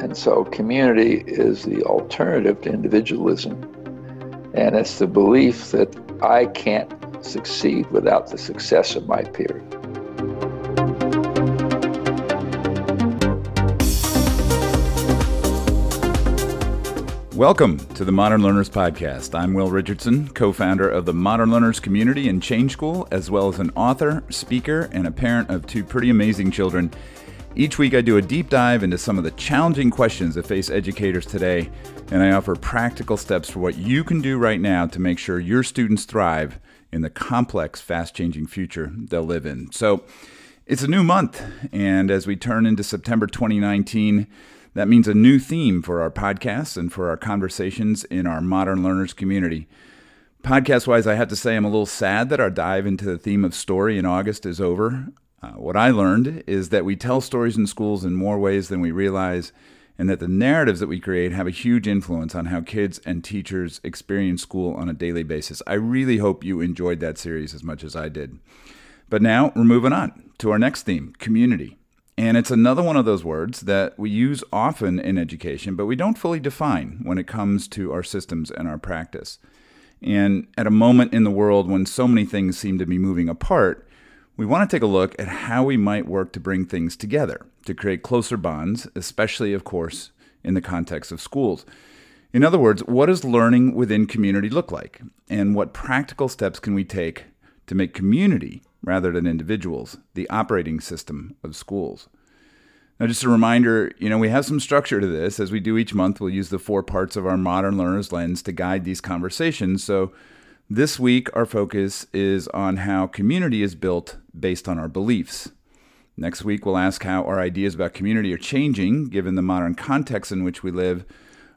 And so community is the alternative to individualism. And it's the belief that I can't succeed without the success of my peers. Welcome to the Modern Learners Podcast. I'm Will Richardson, co founder of the Modern Learners Community and Change School, as well as an author, speaker, and a parent of two pretty amazing children. Each week, I do a deep dive into some of the challenging questions that face educators today, and I offer practical steps for what you can do right now to make sure your students thrive in the complex, fast changing future they'll live in. So, it's a new month, and as we turn into September 2019, that means a new theme for our podcasts and for our conversations in our modern learners community. Podcast wise, I have to say I'm a little sad that our dive into the theme of story in August is over. Uh, what I learned is that we tell stories in schools in more ways than we realize, and that the narratives that we create have a huge influence on how kids and teachers experience school on a daily basis. I really hope you enjoyed that series as much as I did. But now we're moving on to our next theme community. And it's another one of those words that we use often in education, but we don't fully define when it comes to our systems and our practice. And at a moment in the world when so many things seem to be moving apart, we want to take a look at how we might work to bring things together, to create closer bonds, especially, of course, in the context of schools. In other words, what does learning within community look like? And what practical steps can we take to make community rather than individuals, the operating system of schools. Now, just a reminder, you know, we have some structure to this. As we do each month, we'll use the four parts of our modern learner's lens to guide these conversations. So, this week, our focus is on how community is built based on our beliefs. Next week, we'll ask how our ideas about community are changing given the modern context in which we live.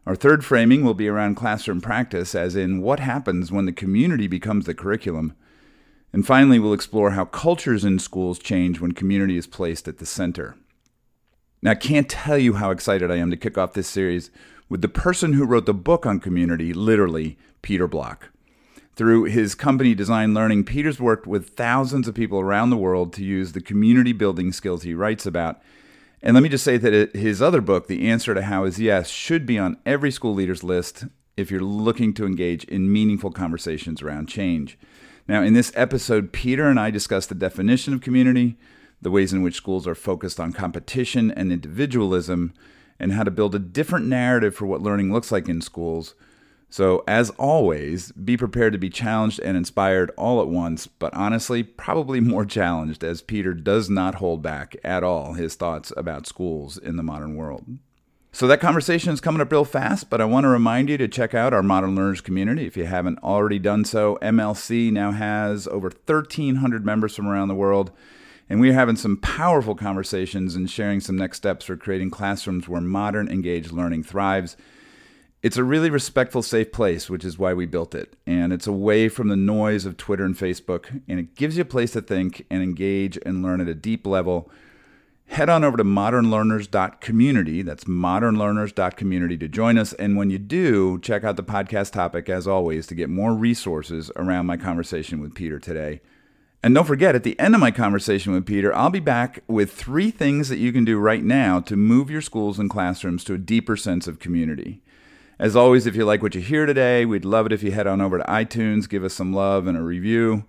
Our third framing will be around classroom practice, as in what happens when the community becomes the curriculum. And finally, we'll explore how cultures in schools change when community is placed at the center. Now, I can't tell you how excited I am to kick off this series with the person who wrote the book on community, literally, Peter Block. Through his company Designed Learning, Peter's worked with thousands of people around the world to use the community building skills he writes about. And let me just say that his other book, The Answer to How is Yes, should be on every school leader's list if you're looking to engage in meaningful conversations around change. Now, in this episode, Peter and I discuss the definition of community, the ways in which schools are focused on competition and individualism, and how to build a different narrative for what learning looks like in schools. So, as always, be prepared to be challenged and inspired all at once, but honestly, probably more challenged as Peter does not hold back at all his thoughts about schools in the modern world. So that conversation is coming up real fast, but I want to remind you to check out our Modern Learners community if you haven't already done so. MLC now has over 1,300 members from around the world, and we're having some powerful conversations and sharing some next steps for creating classrooms where modern engaged learning thrives. It's a really respectful, safe place, which is why we built it. And it's away from the noise of Twitter and Facebook, and it gives you a place to think and engage and learn at a deep level head on over to modernlearners.community. That's modernlearners.community to join us. And when you do, check out the podcast topic, as always, to get more resources around my conversation with Peter today. And don't forget, at the end of my conversation with Peter, I'll be back with three things that you can do right now to move your schools and classrooms to a deeper sense of community. As always, if you like what you hear today, we'd love it if you head on over to iTunes, give us some love and a review.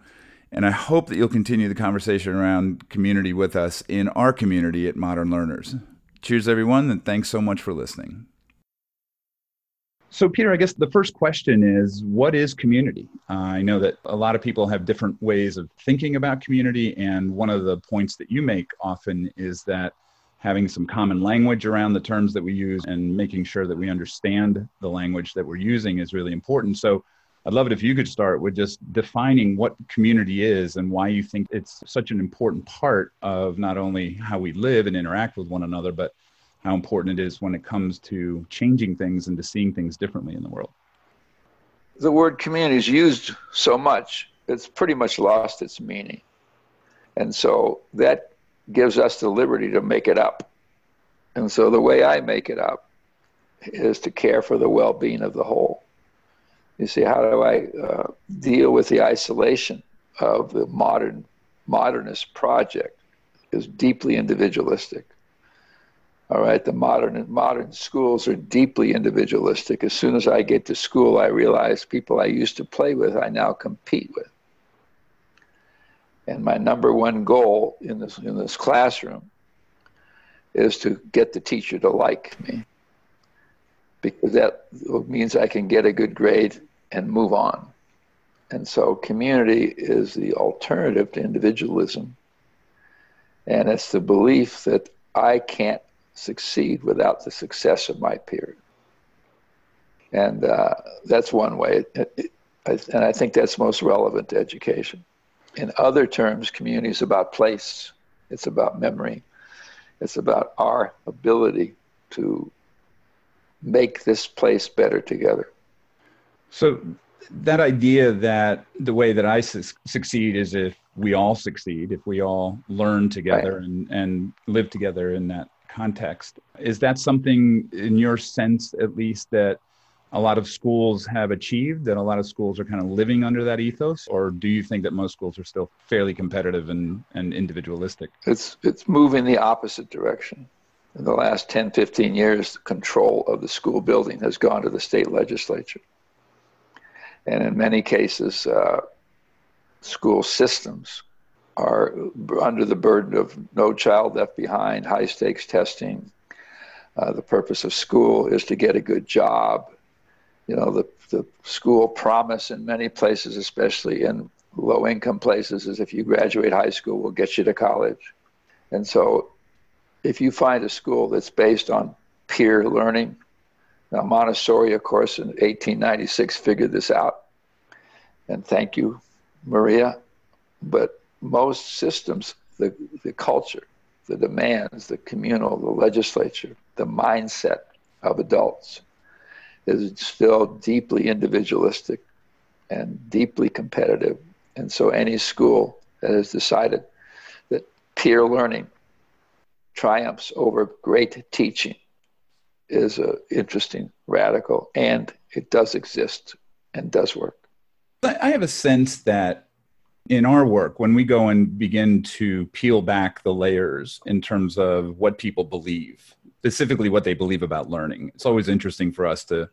And I hope that you'll continue the conversation around community with us in our community at Modern Learners. Cheers, everyone, and thanks so much for listening. So, Peter, I guess the first question is what is community? Uh, I know that a lot of people have different ways of thinking about community, and one of the points that you make often is that having some common language around the terms that we use and making sure that we understand the language that we're using is really important. So, I'd love it if you could start with just defining what community is and why you think it's such an important part of not only how we live and interact with one another, but how important it is when it comes to changing things and to seeing things differently in the world. The word community is used so much, it's pretty much lost its meaning. And so that gives us the liberty to make it up. And so the way I make it up is to care for the well being of the whole You see, how do I uh, deal with the isolation of the modern modernist project? Is deeply individualistic. All right, the modern modern schools are deeply individualistic. As soon as I get to school, I realize people I used to play with, I now compete with. And my number one goal in this in this classroom is to get the teacher to like me, because that means I can get a good grade and move on. And so, community is the alternative to individualism, and it's the belief that I can't succeed without the success of my peers. And uh, that's one way. and I think that's most relevant to education. In other terms, community is about place, it's about memory, it's about our ability to make this place better together. So, that idea that the way that I su- succeed is if we all succeed, if we all learn together right. and, and live together in that context. Is that something, in your sense at least, that a lot of schools have achieved, that a lot of schools are kind of living under that ethos? Or do you think that most schools are still fairly competitive and, and individualistic? It's, it's moving the opposite direction. In the last 10, 15 years, the control of the school building has gone to the state legislature. And in many cases, uh, school systems are under the burden of no child left behind, high stakes testing. Uh, the purpose of school is to get a good job. You know, the, the school promise in many places, especially in low income places, is if you graduate high school, we'll get you to college. And so, if you find a school that's based on peer learning, now Montessori, of course, in 1896 figured this out. And thank you, Maria. But most systems, the, the culture, the demands, the communal, the legislature, the mindset of adults is still deeply individualistic and deeply competitive. And so any school that has decided that peer learning triumphs over great teaching is an interesting radical and it does exist and does work. I have a sense that in our work, when we go and begin to peel back the layers in terms of what people believe, specifically what they believe about learning, it's always interesting for us to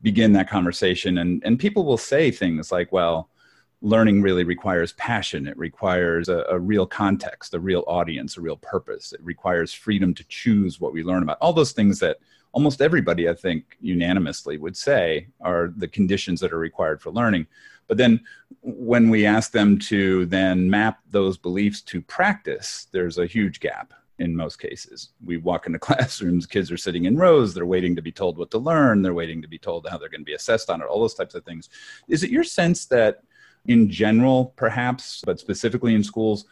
begin that conversation. And, and people will say things like, well, learning really requires passion. It requires a, a, real context, a real audience, a real purpose. It requires freedom to choose what we learn about. All those things that almost everybody, I think, unanimously would say are the conditions that are required for learning. But then when we ask them to then map those beliefs to practice, there's a huge gap in most cases. We walk into classrooms, kids are sitting in rows, they're waiting to be told what to learn, they're waiting to be told how they're going to be assessed on it, all those types of things. Is it your sense that in general, perhaps, but specifically in schools,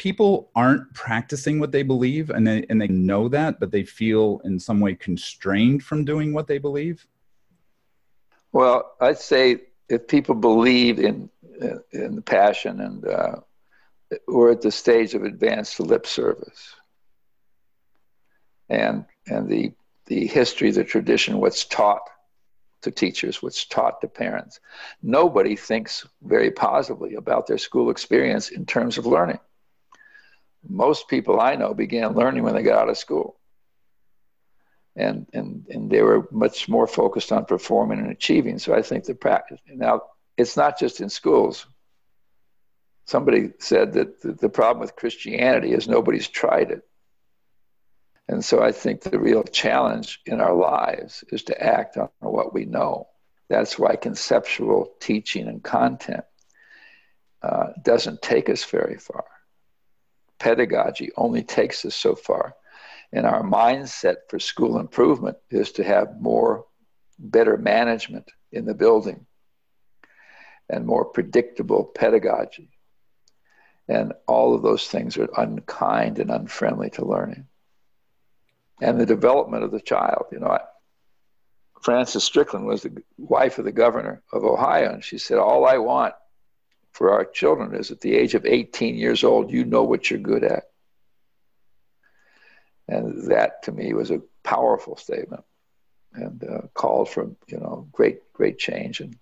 people aren't practicing what they believe and they, and they know that, but they feel in some way constrained from doing what they believe? Well, I'd say if people believe in in the passion and uh, we're at the stage of advanced lip service. And and the the history the tradition what's taught to teachers what's taught to parents. Nobody thinks very positively about their school experience in terms of learning most people i know began learning when they got out of school and and and they were much more focused on performing and achieving. So I think the practice now it's not just in schools. Somebody said that the, the problem with Christianity is nobody's tried it. And so I think the real challenge in our lives is to act on what we know. That's why conceptual teaching and content uh, doesn't take us very far. Pedagogy only takes us so far. And our mindset for school improvement is to have more, better management in the building and more predictable pedagogy. And all of those things are unkind and unfriendly to learning. And the development of the child. You know, I, Frances Strickland was the wife of the governor of Ohio, and she said, All I want for our children is at the age of 18 years old, you know what you're good at. And that to me was a powerful statement and uh, called for, you know, great, great change. And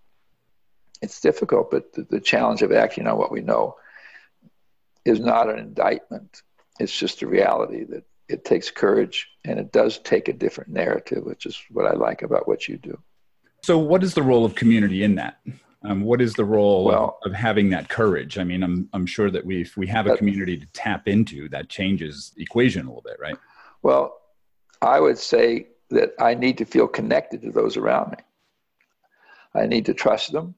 it's difficult, but the, the challenge of acting on what we know is not an indictment. It's just a reality that it takes courage and it does take a different narrative, which is what I like about what you do. So, what is the role of community in that? Um, what is the role well, of, of, having that courage? I mean, I'm I'm sure that we if we have a community to tap into, that changes the equation a little bit, right? Well, I would say that I need to feel connected to those around me. I need to trust them,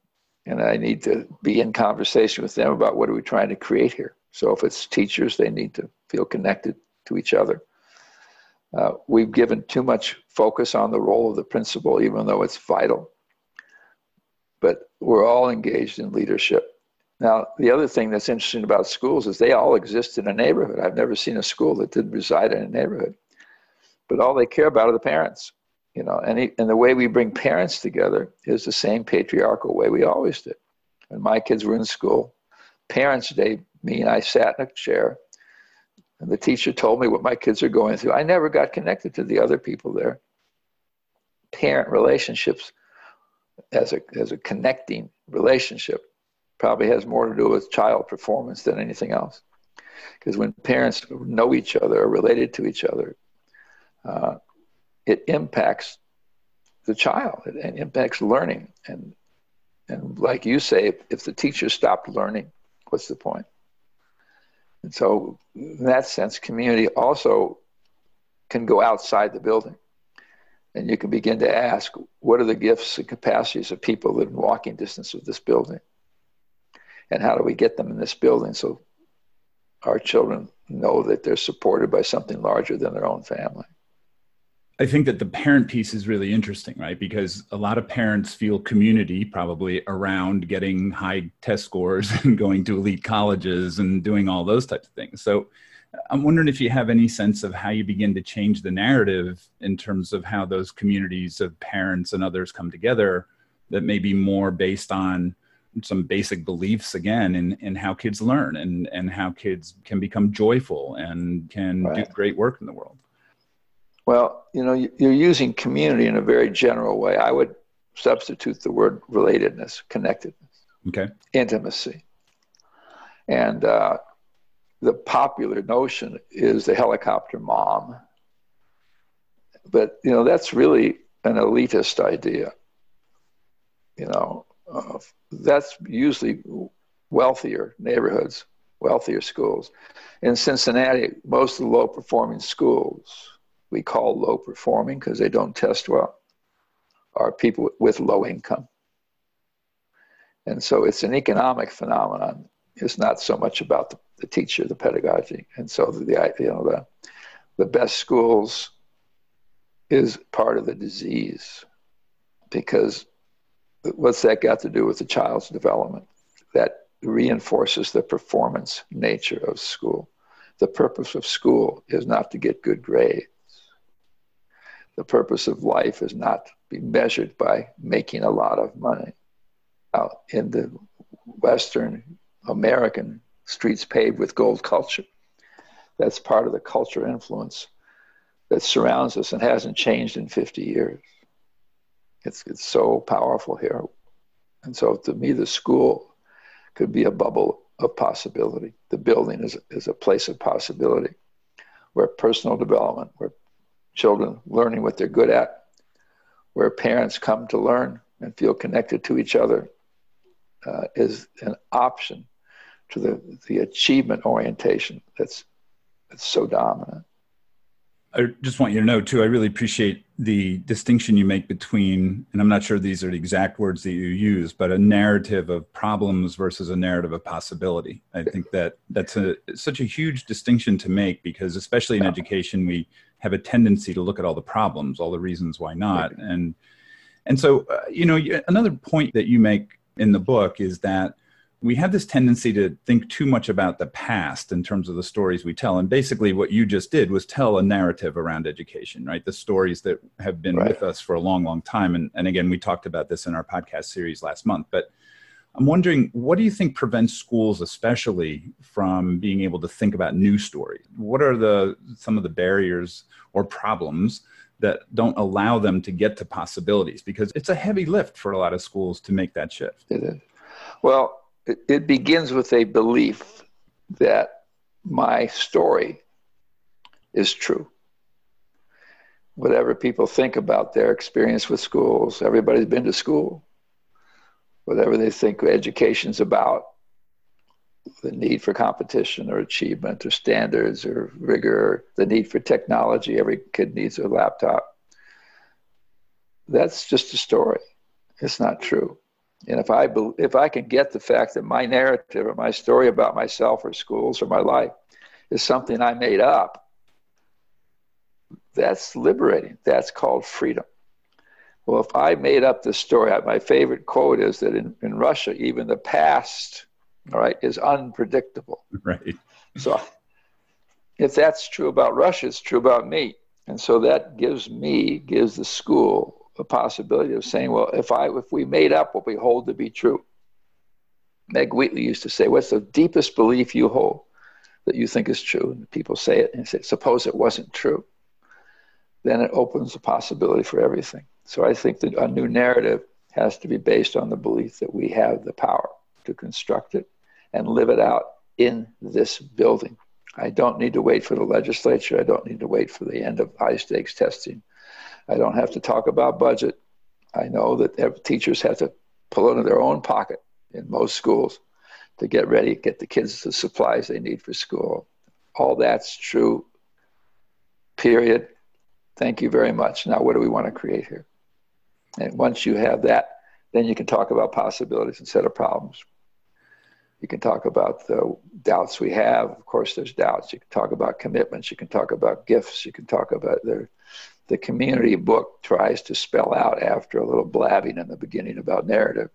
and I need to be in conversation with them about what are we trying to create here. So if it's teachers, they need to feel connected to each other. Uh, we've given too much focus on the role of the principal, even though it's vital. But we're all engaged in leadership. Now, the other thing that's interesting about schools is they all exist in a neighborhood. I've never seen a school that didn't reside in a neighborhood. But all they care about are the parents, you know. And, he, and the way we bring parents together is the same patriarchal way we always did. When my kids were in school, Parents' Day, me and I sat in a chair and the teacher told me what my kids are going through. I never got connected to the other people there. Parent relationships as a, as a connecting relationship probably has more to do with child performance than anything else. Because when parents know each other, are related to each other, uh, it impacts the child. It, impacts learning. And, and like you say, if, if the teacher stopped learning, what's the point? And so, in that sense, community also can go outside the building. And you can begin to ask what are the gifts and capacities of people that are in walking distance of this building? And how do we get them in this building so our children know that they're supported by something larger than their own family? I think that the parent piece is really interesting, right? Because a lot of parents feel community probably around getting high test scores and going to elite colleges and doing all those types of things. So I'm wondering if you have any sense of how you begin to change the narrative in terms of how those communities of parents and others come together that may be more based on some basic beliefs again in, in how kids learn and, and how kids can become joyful and can right. do great work in the world. Well, you know, you're using community in a very general way. I would substitute the word relatedness, connectedness, okay, intimacy, and uh, the popular notion is the helicopter mom. But you know, that's really an elitist idea. You know, uh, that's usually wealthier neighborhoods, wealthier schools. In Cincinnati, most of the low performing schools we call low performing because they don't test well are people with low income. And so it's an economic phenomenon. It's not so much about the, the teacher, the pedagogy. And so the, the you know the the best schools is part of the disease because what's that got to do with the child's development? That reinforces the performance nature of school. The purpose of school is not to get good grades the purpose of life is not to be measured by making a lot of money. Out in the Western American streets paved with gold culture, that's part of the culture influence that surrounds us and hasn't changed in 50 years. It's, it's so powerful here. And so to me, the school could be a bubble of possibility. The building is, is a place of possibility where personal development, where children learning what they're good at, where parents come to learn and feel connected to each other, uh, is an option to the, the achievement orientation that's, that's so dominant. I just want you to know too, I really appreciate the distinction you make between, and I'm not sure these are the exact words that you use, but a narrative of problems versus a narrative of possibility. I think that that's a, such a huge distinction to make because especially in education, we have a tendency to look at all the problems, all the reasons why not. And, and so, uh, you know, another point that you make in the book is that we have this tendency to think too much about the past in terms of the stories we tell. And basically, what you just did was tell a narrative around education, right? The stories that have been right. with us for a long, long time. And, and again, we talked about this in our podcast series last month. But I'm wondering, what do you think prevents schools, especially, from being able to think about new stories? What are the some of the barriers or problems that don't allow them to get to possibilities? Because it's a heavy lift for a lot of schools to make that shift. It is. Well, it, begins with a belief that my story is true. Whatever people think about their experience with schools, everybody's been to school. Whatever they think education's about, the need for competition or achievement or standards or rigor, the need for technology, every kid needs a laptop. That's just a story. It's not true. And if I, if I can get the fact that my narrative or my story about myself or schools or my life is something I made up, that's liberating. That's called freedom. Well, if I made up this story, my favorite quote is that in, in Russia, even the past, all right, is unpredictable. Right. So if that's true about Russia, it's true about me. And so that gives me, gives the school a possibility of saying, well, if I if we made up what we hold to be true. Meg Wheatley used to say, What's the deepest belief you hold that you think is true? And people say it and say, suppose it wasn't true then it opens the possibility for everything. So I think that a new narrative has to be based on the belief that we have the power to construct it and live it out in this building. I don't need to wait for the legislature. I don't need to wait for the end of high stakes testing. I don't have to talk about budget. I know that teachers have to pull into their own pocket in most schools to get ready, get the kids the supplies they need for school. All that's true, period. Thank you very much. Now, what do we want to create here? And once you have that, then you can talk about possibilities instead of problems. You can talk about the doubts we have. Of course, there's doubts. You can talk about commitments. You can talk about gifts. You can talk about the, the community book tries to spell out after a little blabbing in the beginning about narrative.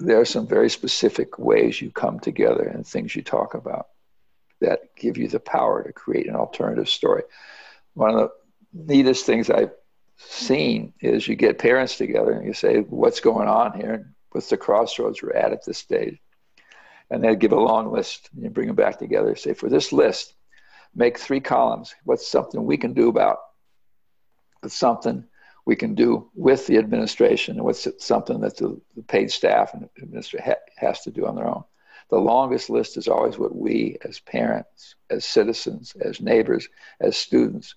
There are some very specific ways you come together and things you talk about that give you the power to create an alternative story. One of the neatest things I've seen is you get parents together and you say, What's going on here? What's the crossroads we're at at this stage? And they give a long list and you bring them back together. Say, For this list, make three columns. What's something we can do about? What's something we can do with the administration? And what's something that the, the paid staff and administration ha- has to do on their own? The longest list is always what we, as parents, as citizens, as neighbors, as students,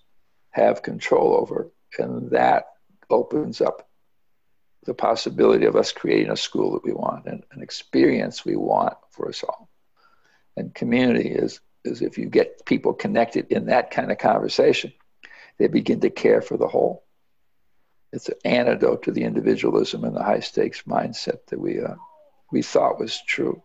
have control over. And that opens up the possibility of us creating a school that we want and an experience we want for us all. And community is, is if you get people connected in that kind of conversation, they begin to care for the whole. It's an antidote to the individualism and the high stakes mindset that we, uh, we thought was true.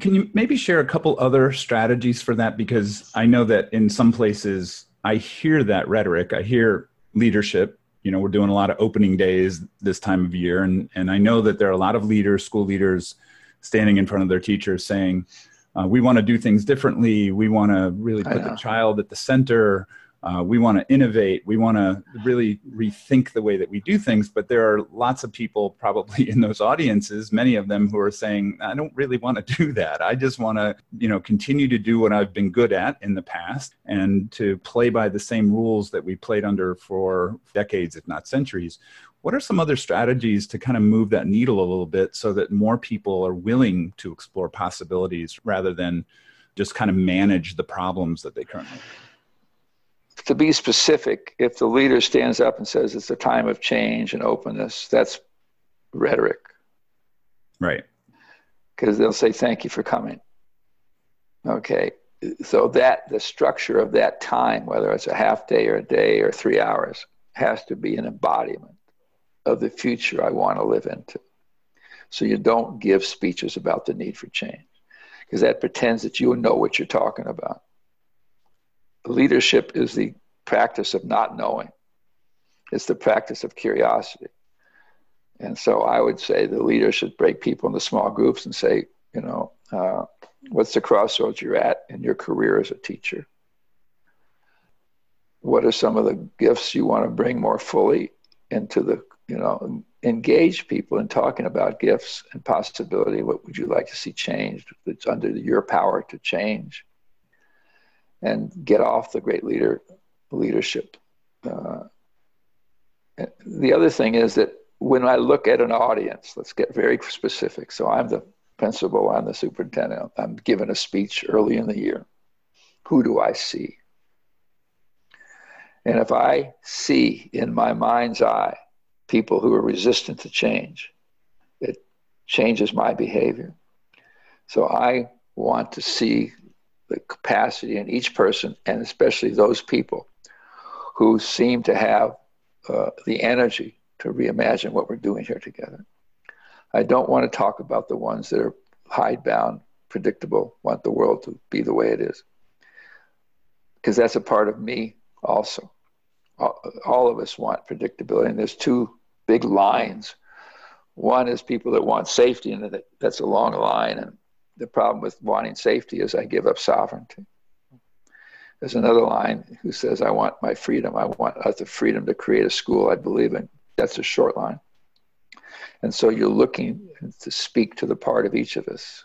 Can you maybe share a couple other strategies for that? Because I know that in some places I hear that rhetoric. I hear leadership. You know, we're doing a lot of opening days this time of year, and and I know that there are a lot of leaders, school leaders, standing in front of their teachers saying, uh, "We want to do things differently. We want to really put the child at the center. Uh, we want to innovate. We want to really rethink the way that we do things. But there are lots of people probably in those audiences, many of them who are saying, I don't really want to do that. I just want to, you know, continue to do what I've been good at in the past and to play by the same rules that we played under for decades, if not centuries. What are some other strategies to kind of move that needle a little bit so that more people are willing to explore possibilities rather than just kind of manage the problems that they currently have? To be specific, if the leader stands up and says it's a time of change and openness, that's rhetoric. Right. Because they'll say, thank you for coming. Okay. So that the structure of that time, whether it's a half day or a day or three hours, has to be an embodiment of the future I want to live into. So you don't give speeches about the need for change because that pretends that you know what you're talking about leadership is the practice of not knowing. It's the practice of curiosity. And so I would say the leader should break people into small groups and say, you know, uh, what's the crossroads you're at in your career as a teacher? What are some of the gifts you want to bring more fully into the, you know, engage people in talking about gifts and possibility? What would you like to see changed that's under your power to change? And get off the great leader leadership. Uh, the other thing is that when I look at an audience, let's get very specific. So I'm the principal, I'm the superintendent, I'm given a speech early in the year. Who do I see? And if I see in my mind's eye people who are resistant to change, it changes my behavior. So I want to see the capacity in each person, and especially those people who seem to have uh, the energy to reimagine what we're doing here together. I don't want to talk about the ones that are hidebound, predictable, want the world to be the way it is, because that's a part of me also. All, of us want predictability, and there's two big lines. One is people that want safety, and that's a long line, and the problem with wanting safety is I give up sovereignty. There's another line who says, I want my freedom. I want the freedom to create a school I believe in. That's a short line. And so you're looking to speak to the part of each of us.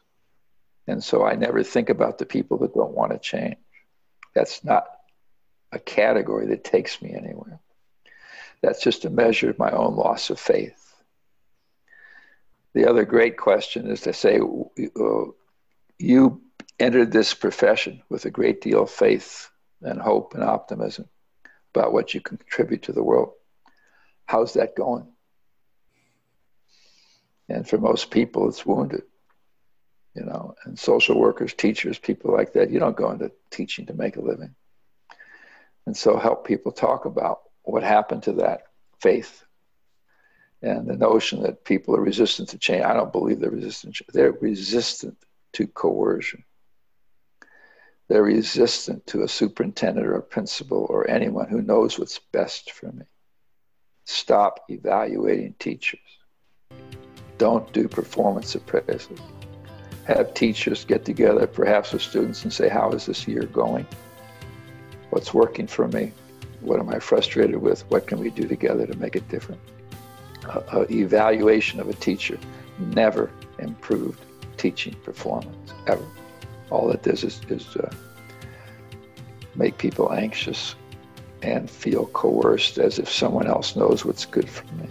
And so I never think about the people that don't want to change. That's not a category that takes me anywhere. That's just a measure of my own loss of faith. The other great question is to say, uh, you entered this profession with a great deal of faith and hope and optimism about what you contribute to the world. How's that going? And for most people, it's wounded. You know, and social workers, teachers, people like that, you don't go into teaching to make a living. And so help people talk about what happened to that faith and the notion that people are resistant to change. I don't believe they're resistant. They're resistant to coercion. They're resistant to a superintendent or a principal or anyone who knows what's best for me. Stop evaluating teachers. Don't do performance appraisals. Have teachers get together, perhaps with students, and say, How is this year going? What's working for me? What am I frustrated with? What can we do together to make it different? Evaluation of a teacher never improved teaching performance ever. All it does is, is uh, make people anxious and feel coerced as if someone else knows what's good for me.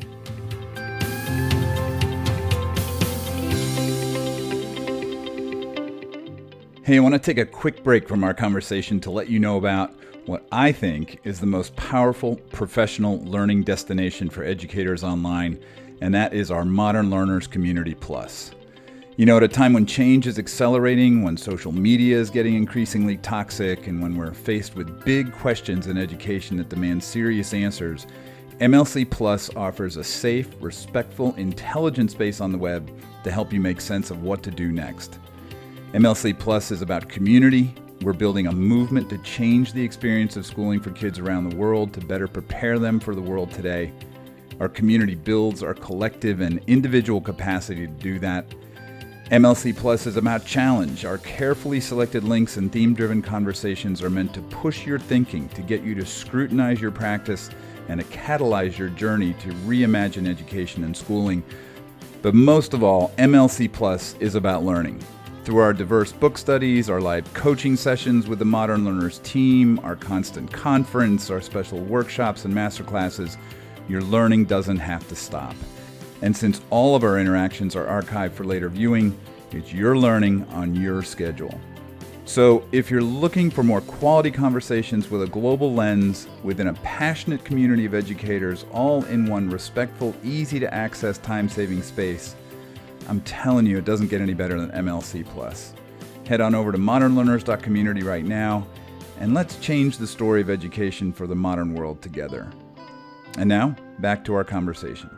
Hey, I want to take a quick break from our conversation to let you know about what I think is the most powerful professional learning destination for educators online, and that is our Modern Learners Community Plus. You know, at a time when change is accelerating, when social media is getting increasingly toxic, and when we're faced with big questions in education that demand serious answers, MLC Plus offers a safe, respectful, intelligent space on the web to help you make sense of what to do next. MLC Plus is about community. We're building a movement to change the experience of schooling for kids around the world to better prepare them for the world today. Our community builds our collective and individual capacity to do that MLC Plus is about challenge. Our carefully selected links and theme driven conversations are meant to push your thinking, to get you to scrutinize your practice, and to catalyze your journey to reimagine education and schooling. But most of all, MLC Plus is about learning. Through our diverse book studies, our live coaching sessions with the Modern Learners team, our constant conference, our special workshops and masterclasses, your learning doesn't have to stop. And since all of our interactions are archived for later viewing, it's your learning on your schedule. So, if you're looking for more quality conversations with a global lens within a passionate community of educators, all in one respectful, easy to access, time saving space, I'm telling you, it doesn't get any better than MLC Plus. Head on over to modernlearners.community right now, and let's change the story of education for the modern world together. And now, back to our conversation.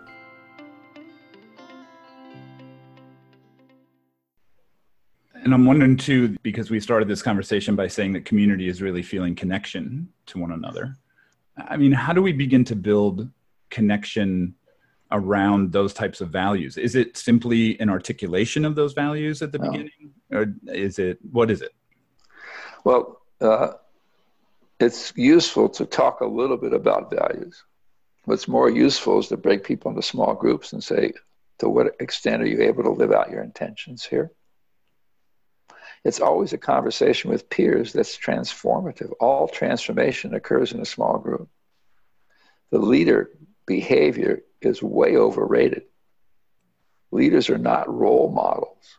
And I'm wondering too, because we started this conversation by saying that community is really feeling connection to one another. I mean, how do we begin to build connection around those types of values? Is it simply an articulation of those values at the no. beginning, or is it what is it? Well, uh, it's useful to talk a little bit about values. What's more useful is to break people into small groups and say, to what extent are you able to live out your intentions here? It's always a conversation with peers that's transformative. All transformation occurs in a small group. The leader behavior is way overrated. Leaders are not role models.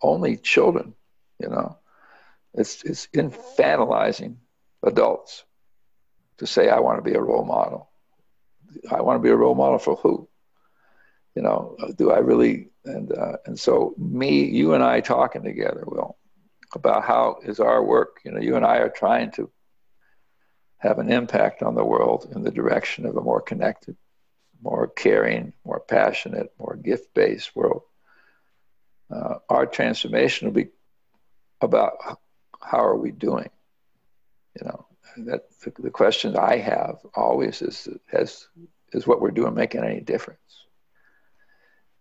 Only children, you know. It's, it's infantilizing adults to say, I want to be a role model. I want to be a role model for who? You know, do I really? And, uh, and so, me, you and I talking together, Will, about how is our work, you know, you and I are trying to have an impact on the world in the direction of a more connected, more caring, more passionate, more gift based world. Uh, our transformation will be about how are we doing? You know, that the, the question I have always is has is what we're doing making any difference?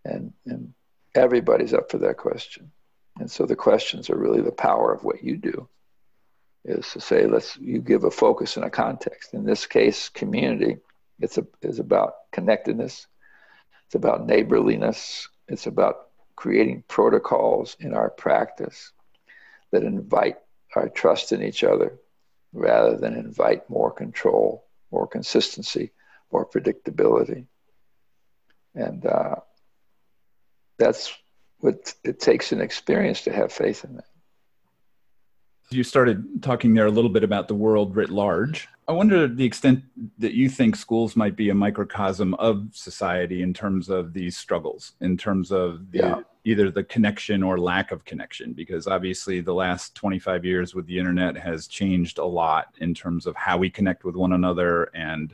And and everybody's up for that question. And so the questions are really the power of what you do is to say let's you give a focus and a context. In this case, community. It's a is about connectedness. It's about neighborliness. It's about creating protocols in our practice that invite our trust in each other rather than invite more control, more consistency, more predictability. And uh, that's what it takes an experience to have faith in that. You started talking there a little bit about the world writ large. I wonder the extent that you think schools might be a microcosm of society in terms of these struggles, in terms of the, yeah. either the connection or lack of connection, because obviously the last 25 years with the internet has changed a lot in terms of how we connect with one another and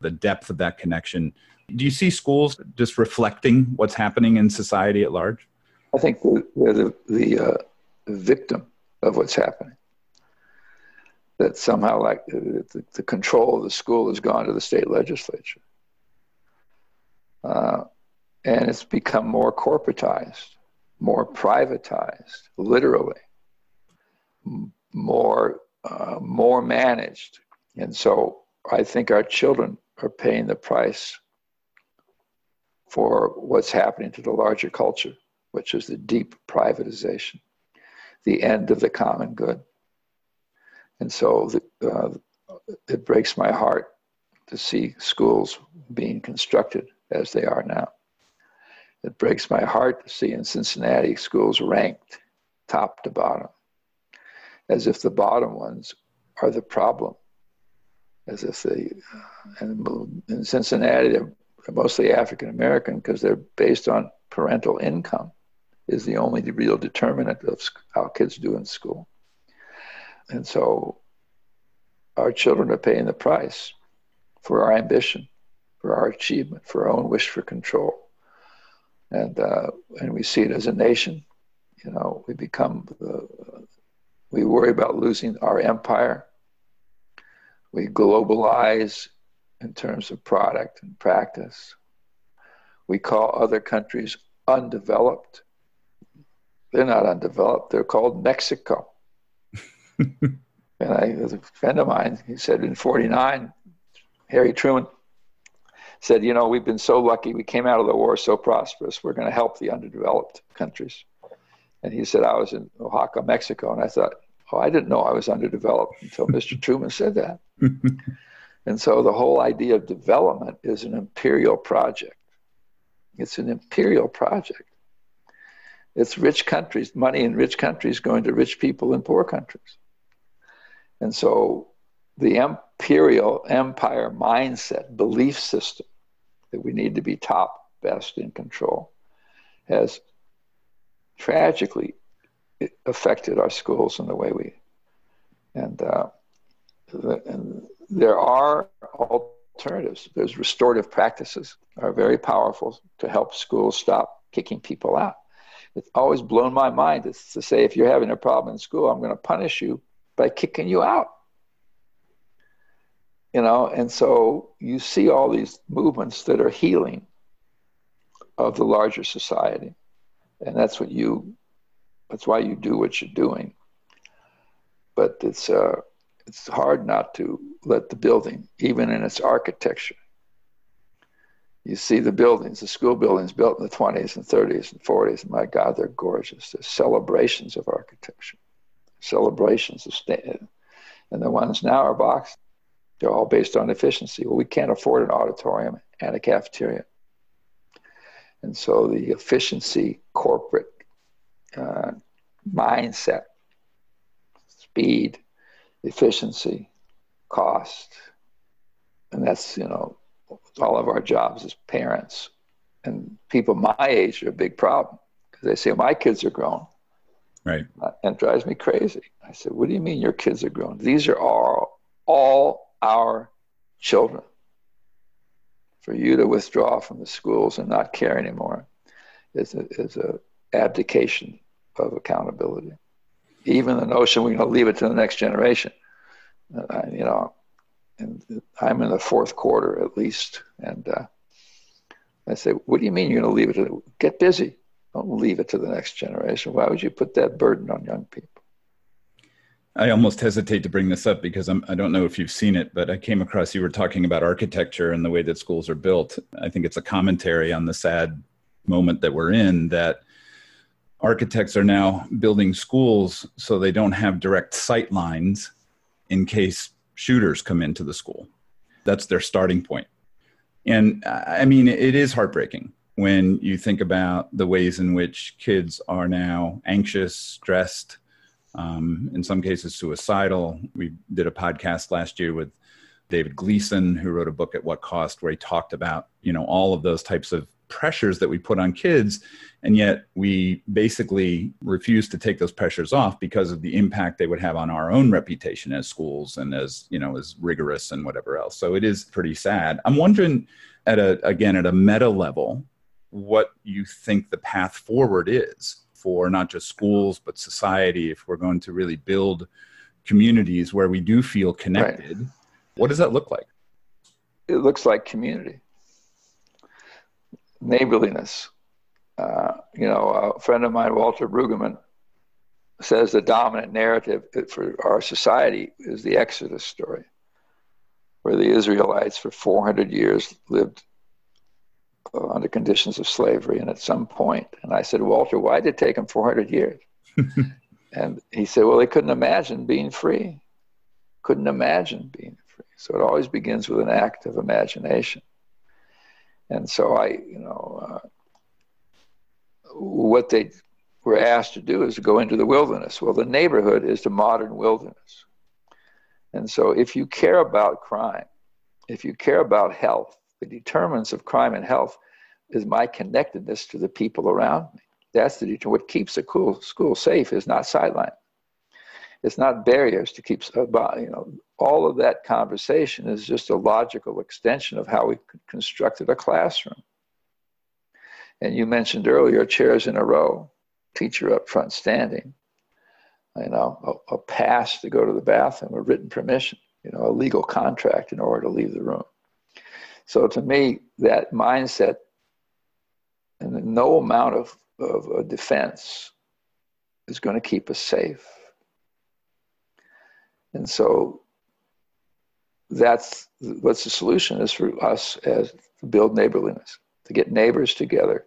the depth of that connection. Do you see schools just reflecting what's happening in society at large? I think they're the, the uh, victim of what's happening that somehow like the, the, control of the school has gone to the state legislature. Uh, and it's become more corporatized, more privatized, literally, more, uh, more managed. And so I think our children are paying the price for what's happening to the larger culture, which is the deep privatization, the end of the common good. And so the, uh, it breaks my heart to see schools being constructed as they are now. It breaks my heart to see in Cincinnati schools ranked top to bottom, as if the bottom ones are the problem. As if they, and in Cincinnati, they're mostly African American because they're based on parental income, is the only real determinant of how kids do in school. And so our children are paying the price for our ambition, for our achievement, for our own wish for control. And, uh, and we see it as a nation. You know, we become, the, we worry about losing our empire. We globalize in terms of product and practice. We call other countries undeveloped. They're not undeveloped, they're called Mexico. and I, a friend of mine, he said in 49, Harry Truman said, You know, we've been so lucky. We came out of the war so prosperous. We're going to help the underdeveloped countries. And he said, I was in Oaxaca, Mexico. And I thought, Oh, I didn't know I was underdeveloped until Mr. Truman said that. and so the whole idea of development is an imperial project. It's an imperial project. It's rich countries, money in rich countries going to rich people in poor countries. And so the imperial empire mindset, belief system that we need to be top, best in control has tragically affected our schools in the way we and, uh, the, and there are alternatives there's restorative practices are very powerful to help schools stop kicking people out it's always blown my mind to, to say if you're having a problem in school i'm going to punish you by kicking you out. You know, and so you see all these movements that are healing of the larger society. And that's what you, that's why you do what you're doing. But it's, uh, it's hard not to let the building, even in its architecture, you see the buildings, the school buildings built in the 20s and 30s and 40s. My God, they're gorgeous. They're celebrations of architecture celebrations of state. And the ones now are boxed. They're all based on efficiency. Well, we can't afford an auditorium and a cafeteria. And so the efficiency corporate uh, mindset, speed, efficiency, cost, and that's, you know, all of our jobs as parents. And people my age are a big problem because they say, my kids are grown. Right. And it drives me crazy. I said, what do you mean your kids are grown? These are all, all our children. For you to withdraw from the schools and not care anymore is a, is a abdication of accountability. Even the notion we're going to leave it to the next generation. Uh, you know, and I'm in the fourth quarter at least. And uh, I say, what do you mean you're going to leave it to, get busy. Don't leave it to the next generation. Why would you put that burden on young people? I almost hesitate to bring this up because I'm, I do not know if you've seen it, but I came across you were talking about architecture and the way that schools are built. I think it's a commentary on the sad moment that we're in that architects are now building schools so they don't have direct sight lines in case shooters come into the school. That's their starting point. And I mean, it is heartbreaking when you think about the ways in which kids are now anxious, stressed, um, in some cases suicidal. We did a podcast last year with David Gleason, who wrote a book at What Cost, where he talked about you know all of those types of pressures that we put on kids and yet we basically refuse to take those pressures off because of the impact they would have on our own reputation as schools and as you know as rigorous and whatever else. So it is pretty sad. I'm wondering at a again at a meta level what you think the path forward is for not just schools but society if we're going to really build communities where we do feel connected. Right. what does that look like? It looks like community neighborliness uh, you know, a friend of mine, Walter Brueggemann, says the dominant narrative for our society is the Exodus story, where the Israelites for 400 years lived uh, under conditions of slavery. And at some point, and I said, Walter, why did it take them 400 years? and he said, well, they couldn't imagine being free. Couldn't imagine being free. So it always begins with an act of imagination. And so I, you know, uh, what they were asked to do is go into the wilderness. Well, the neighborhood is the modern wilderness. And so, if you care about crime, if you care about health, the determinants of crime and health is my connectedness to the people around me. That's the. What keeps a school safe is not sideline. It's not barriers to keep uh, about you know all of that conversation is just a logical extension of how we constructed a classroom. And you mentioned earlier chairs in a row, teacher up front standing, you know, a, a pass to go to the bathroom, a written permission, you know, a legal contract in order to leave the room. So to me, that mindset and no amount of, of defense is going to keep us safe. And so that's what's the solution is for us as to build neighborliness to get neighbors together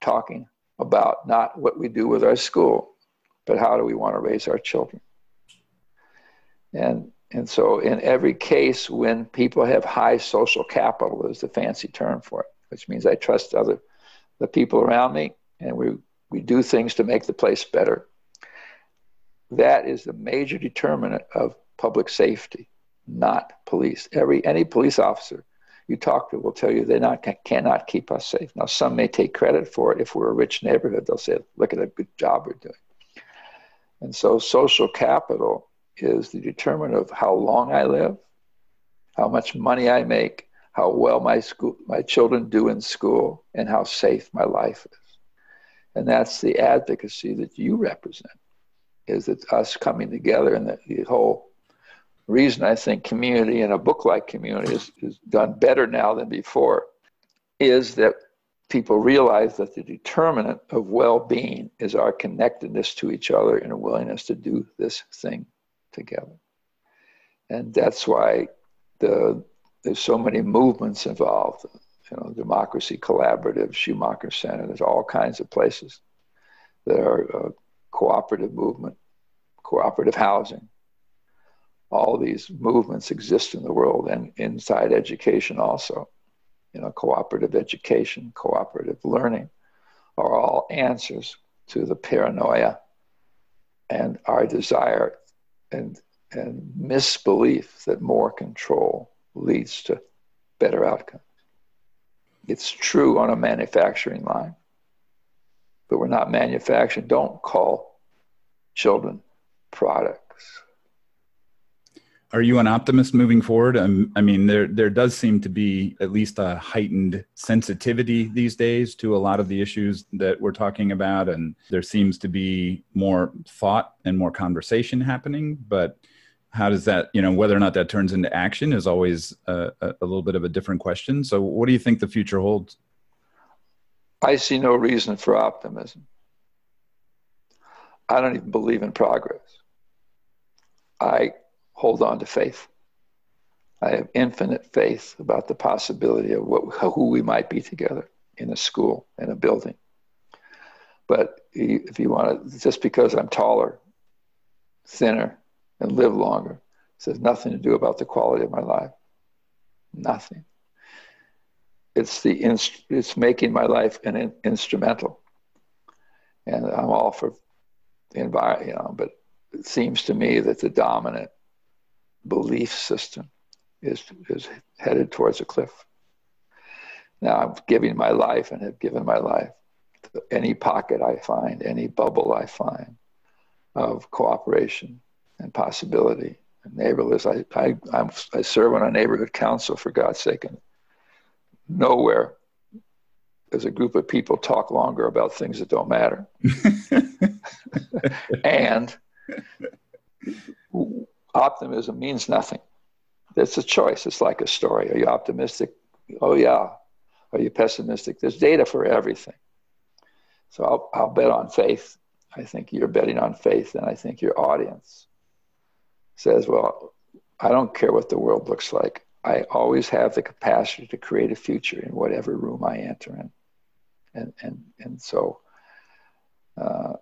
talking about not what we do with our school, but how do we want to raise our children. And, and so, in every case, when people have high social capital, is the fancy term for it, which means I trust other the people around me, and we, we do things to make the place better. That is the major determinant of public safety, not police. Every any police officer you talk to will tell you they not cannot keep us safe. Now, some may take credit for it. If we're a rich neighborhood, they'll say, "Look at a good job we're doing." And so, social capital is the determinant of how long I live, how much money I make, how well my school, my children do in school, and how safe my life is. And that's the advocacy that you represent. Is that us coming together and the, the whole reason I think community and a book like community is, is done better now than before is that people realize that the determinant of well-being is our connectedness to each other and a willingness to do this thing together. And that's why the, there's so many movements involved you know democracy collaborative schumacher center there's all kinds of places that are uh, cooperative movement cooperative housing all these movements exist in the world and inside education also. you know, cooperative education, cooperative learning are all answers to the paranoia and our desire and, and misbelief that more control leads to better outcomes. It's true on a manufacturing line, but we're not manufacturing. Don't call children products. Are you an optimist moving forward? Um, I mean, there there does seem to be at least a heightened sensitivity these days to a lot of the issues that we're talking about, and there seems to be more thought and more conversation happening. But how does that, you know, whether or not that turns into action is always a, a little bit of a different question. So, what do you think the future holds? I see no reason for optimism. I don't even believe in progress. I hold on to faith. I have infinite faith about the possibility of what, who we might be together in a school, in a building. But if you want to, just because I'm taller, thinner, and live longer, this has nothing to do about the quality of my life. Nothing. It's the inst- it's making my life an in- instrumental, and I'm all for the environment, you know. But it seems to me that the dominant belief system is, is headed towards a cliff. Now I'm giving my life and have given my life to any pocket I find, any bubble I find of cooperation and possibility and neighborliness. I, I, I'm, I serve on a neighborhood council, for God's sake, and nowhere does a group of people talk longer about things that don't matter. and optimism means nothing. It's a choice. It's like a story. Are you optimistic? Oh, yeah. Are you pessimistic? There's data for everything. So I'll, I'll bet on faith. I think you're betting on faith, and I think your audience says, well, I don't care what the world looks like. I always have the capacity to create a future in whatever room I enter in. And, and, and so uh,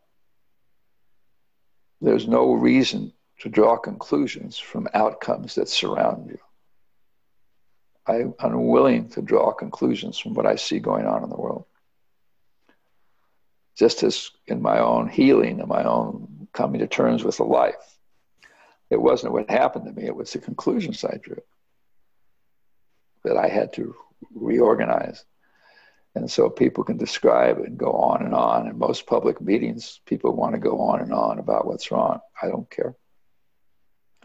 there's no reason to draw conclusions from outcomes that surround you. I'm unwilling to draw conclusions from what I see going on in the world. Just as in my own healing and my own coming to terms with the life, it wasn't what happened to me, it was the conclusions I drew that I had to reorganize. And so people can describe and go on and on. In most public meetings, people want to go on and on about what's wrong. I don't care.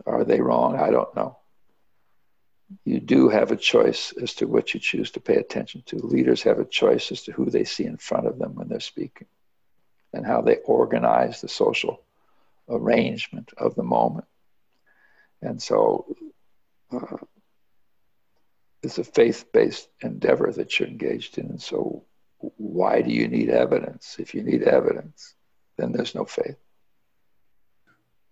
Are they wrong? I don't know. You do have a choice as to what you choose to pay attention to. Leaders have a choice as to who they see in front of them when they're speaking and how they organize the social arrangement of the moment. And so uh, it's a faith based endeavor that you're engaged in. And so, why do you need evidence? If you need evidence, then there's no faith.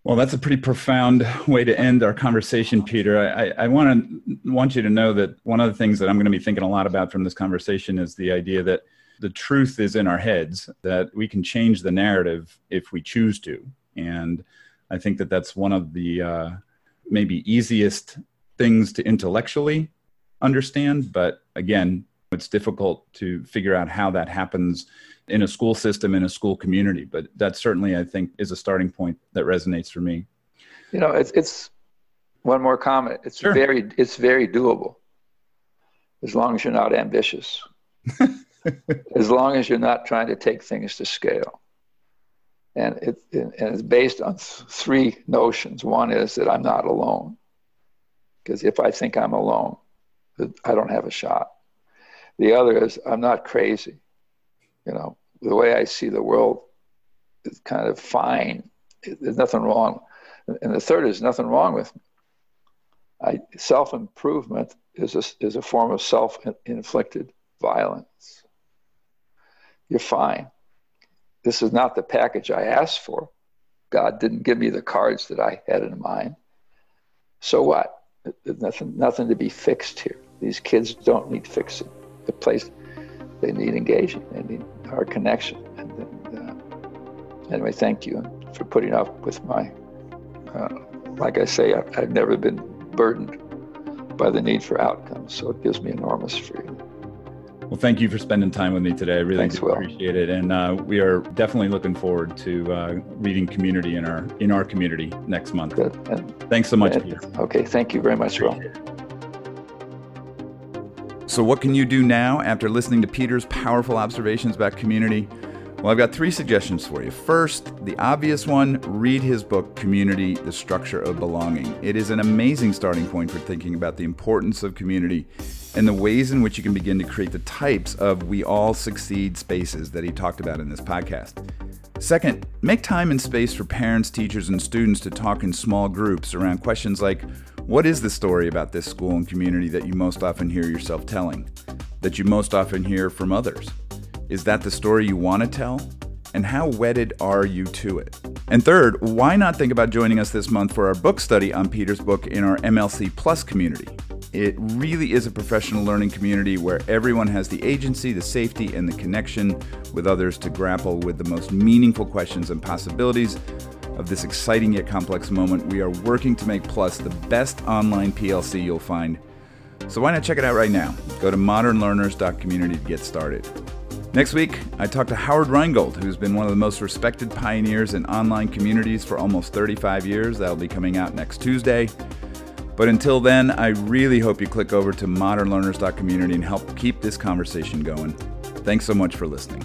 Well, that's a pretty profound way to end our conversation, Peter. I, I want to want you to know that one of the things that I'm going to be thinking a lot about from this conversation is the idea that the truth is in our heads, that we can change the narrative if we choose to. And I think that that's one of the uh, maybe easiest things to intellectually understand. But again, it's difficult to figure out how that happens in a school system in a school community but that certainly i think is a starting point that resonates for me you know it's, it's one more comment it's sure. very it's very doable as long as you're not ambitious as long as you're not trying to take things to scale and it, and it's based on th- three notions one is that i'm not alone because if i think i'm alone i don't have a shot the other is i'm not crazy you know, the way I see the world is kind of fine. There's nothing wrong. And the third is nothing wrong with me. I, self-improvement is a, is a form of self-inflicted violence. You're fine. This is not the package I asked for. God didn't give me the cards that I had in mind. So what? Nothing, nothing to be fixed here. These kids don't need fixing. The place they need engaging. They need our connection. And, and uh, anyway, thank you for putting up with my. Uh, like I say, I've, I've never been burdened by the need for outcomes, so it gives me enormous freedom. Well, thank you for spending time with me today. I really Thanks, appreciate it, and uh, we are definitely looking forward to uh, reading community in our in our community next month. Good. And, Thanks so much, and, Peter. Okay, thank you very much, Will. So, what can you do now after listening to Peter's powerful observations about community? Well, I've got three suggestions for you. First, the obvious one read his book, Community The Structure of Belonging. It is an amazing starting point for thinking about the importance of community and the ways in which you can begin to create the types of we all succeed spaces that he talked about in this podcast. Second, make time and space for parents, teachers, and students to talk in small groups around questions like what is the story about this school and community that you most often hear yourself telling, that you most often hear from others? Is that the story you want to tell? And how wedded are you to it? And third, why not think about joining us this month for our book study on Peter's book in our MLC Plus community? It really is a professional learning community where everyone has the agency, the safety, and the connection with others to grapple with the most meaningful questions and possibilities of this exciting yet complex moment. We are working to make Plus the best online PLC you'll find. So why not check it out right now? Go to modernlearners.community to get started. Next week, I talk to Howard Rheingold, who's been one of the most respected pioneers in online communities for almost 35 years. That'll be coming out next Tuesday. But until then, I really hope you click over to modernlearners.community and help keep this conversation going. Thanks so much for listening.